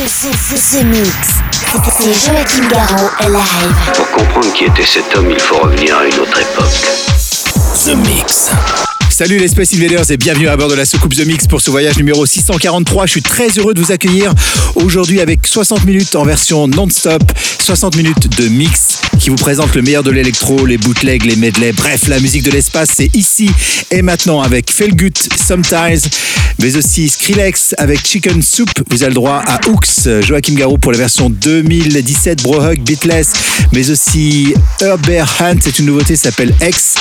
Mix. Live. Pour comprendre qui était cet homme, il faut revenir à une autre époque. The Mix. Salut les Space Invaders et bienvenue à bord de la soucoupe The Mix pour ce voyage numéro 643. Je suis très heureux de vous accueillir aujourd'hui avec 60 minutes en version non-stop, 60 minutes de mix qui vous présente le meilleur de l'électro, les bootlegs, les medleys, bref, la musique de l'espace, c'est ici et maintenant avec Felgut Sometimes, mais aussi Skrillex avec Chicken Soup. Vous avez le droit à Hooks, Joachim Garou pour la version 2017, Brohug, Beatless, mais aussi Herbert Hunt, c'est une nouveauté, s'appelle X.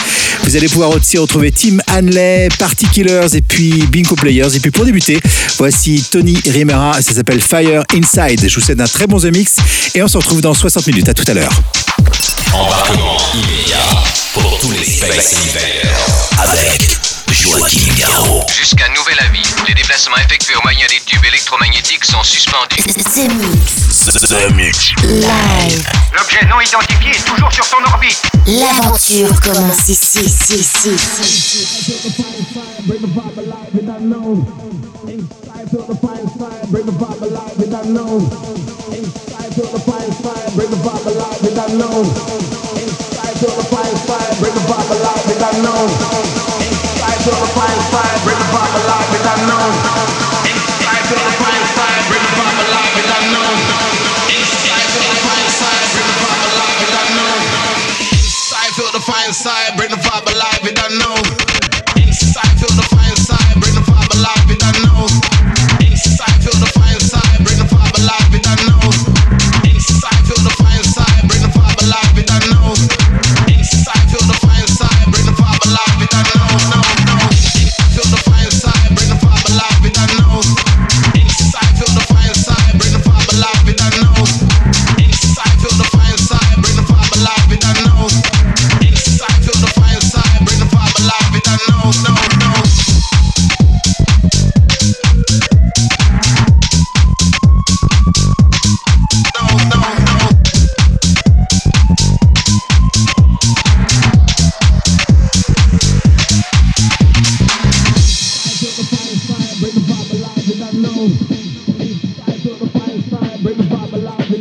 Vous allez pouvoir aussi retrouver Tim Hanley, Party Killers et puis Bingo Players. Et puis pour débuter, voici Tony Rimera, ça s'appelle Fire Inside. Je vous souhaite un très bon The Mix et on se retrouve dans 60 minutes. À tout à l'heure. Embarquement immédiat pour tous les Space avec Joachim Garraud. Jusqu'à nouvel avis, les déplacements effectués au moyen des tubes électromagnétiques sont suspendus. The Mix. The Mix. Live. L'objet non identifié est toujours sur son orbite. L'aventure commence ici, ici, ici, ici. Inside, it unknown. Inside the fire, fire, bring the vibe alive, it unknown. Inside the fire, fire, bring the vibe alive, it unknown.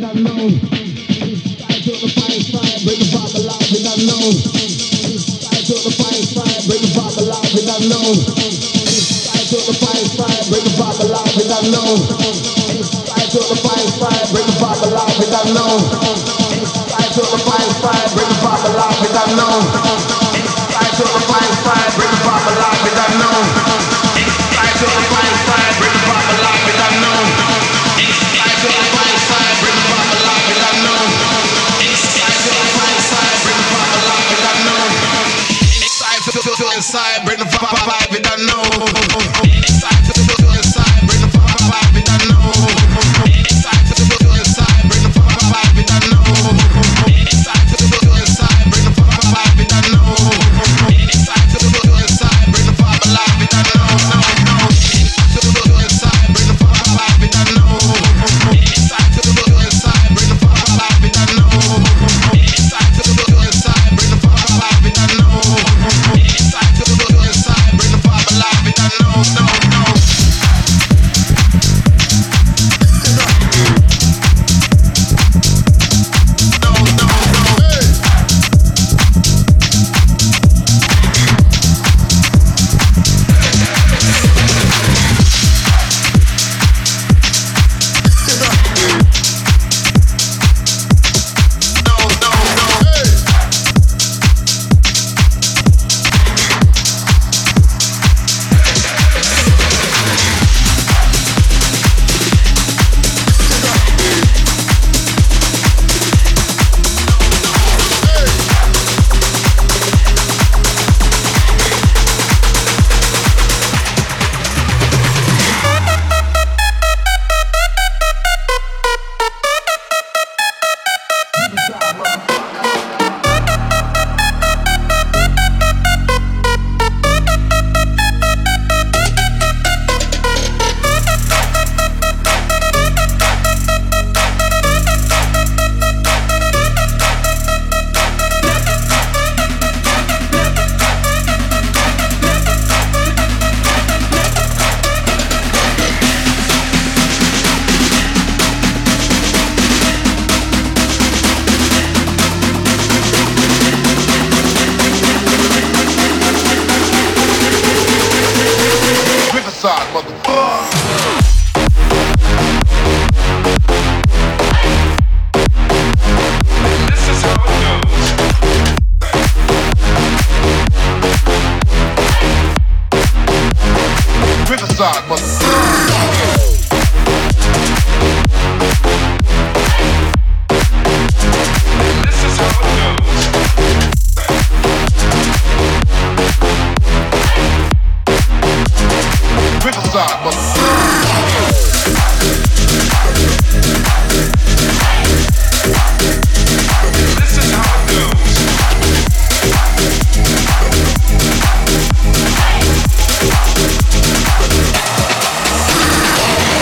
not the fire's fire, bring the alive, we're not alone. The fire's fire, bring the vibe alive, we're not alone. The fire's fire, bring the alive, we're not alone. The fire's fire, bring the alive, we're not alone. The fire's fire, bring the alive, we're not alone. side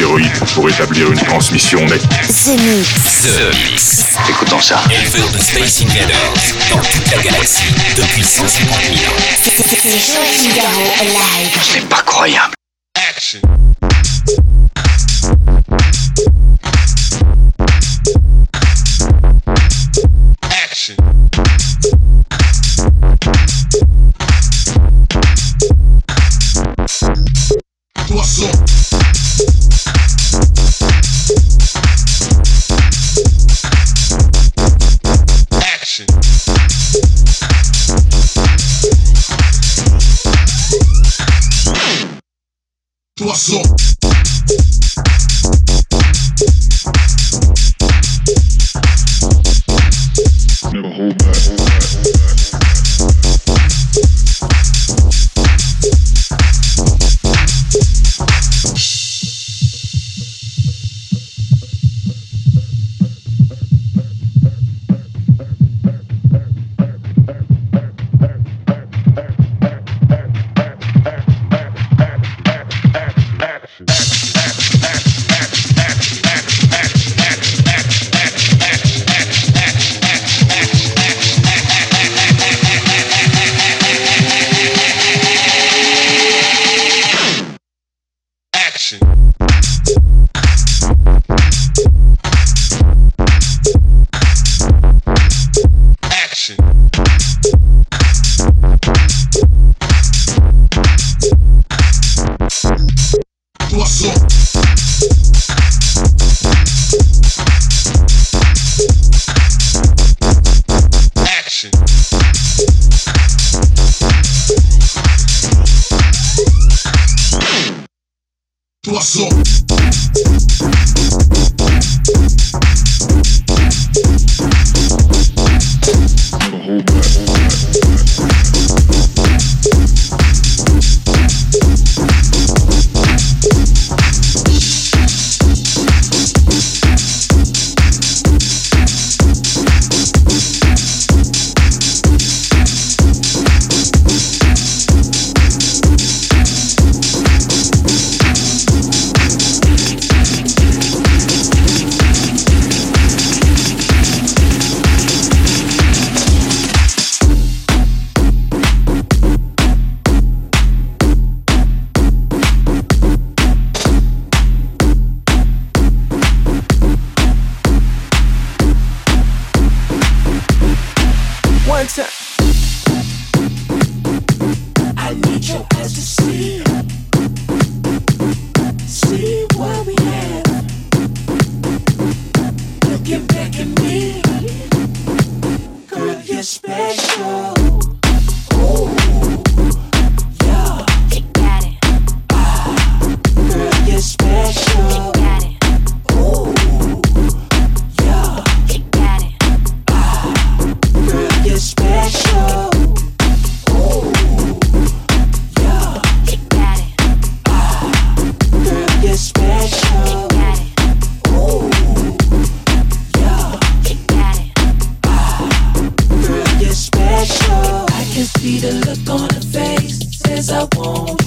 D'astéroïdes pour établir une transmission nette. The Mix. The Mix. Écoutons ça. Éleveur de Space Invaders dans toute la galaxie depuis 150 000 ans. C'est Joachim Garraud live. C'est pas croyable. Action. situação. special. I want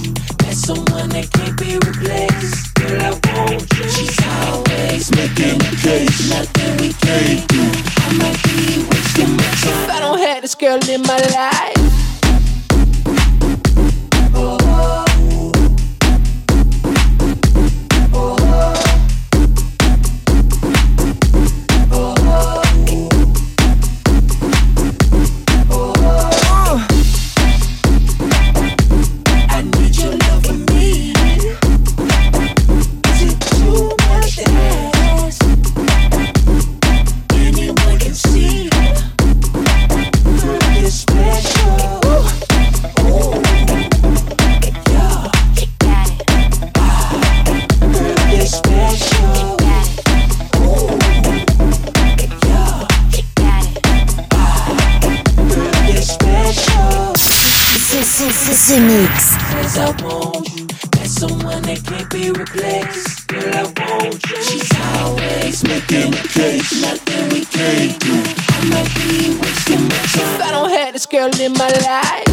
I don't have this girl in my life.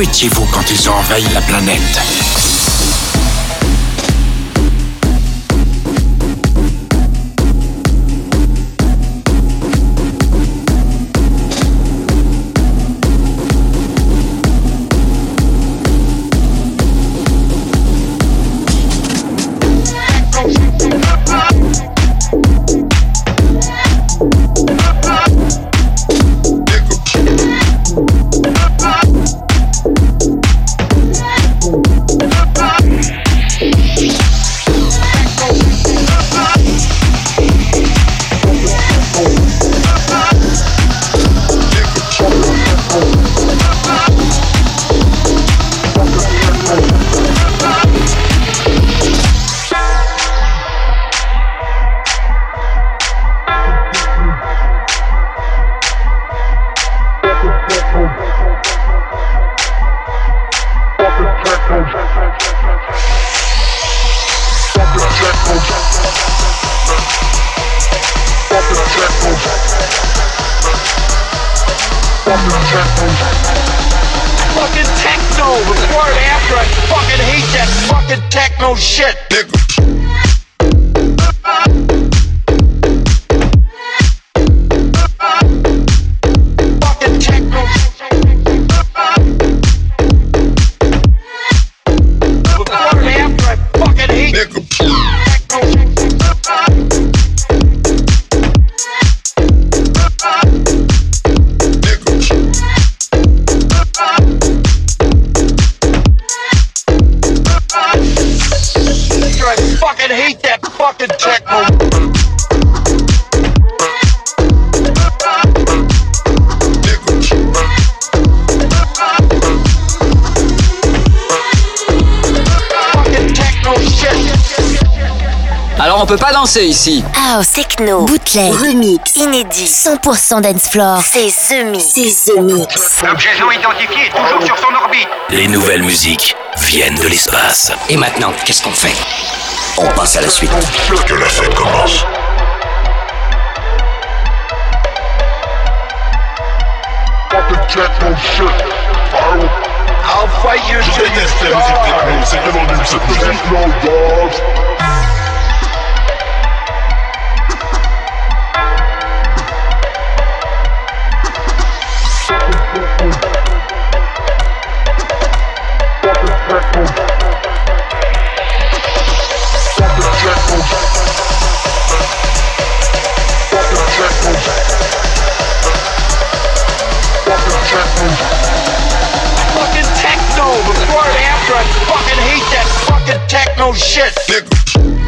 Où étiez-vous quand ils ont envahi la planète? Peut pas danser ici. House, techno, bootleg, remix, inédit, 100% dance floor. C'est The Mix. C'est The Mix. L'objet non identifié est toujours sur son orbite. Les nouvelles musiques viennent de l'espace. Et maintenant, qu'est-ce qu'on fait? On passe à la suite. Que la fête commence. I'll fight you Je till you déteste la musique techno, c'est vraiment nul cette musique. Techno dogs. Fucking techno shit. Fucking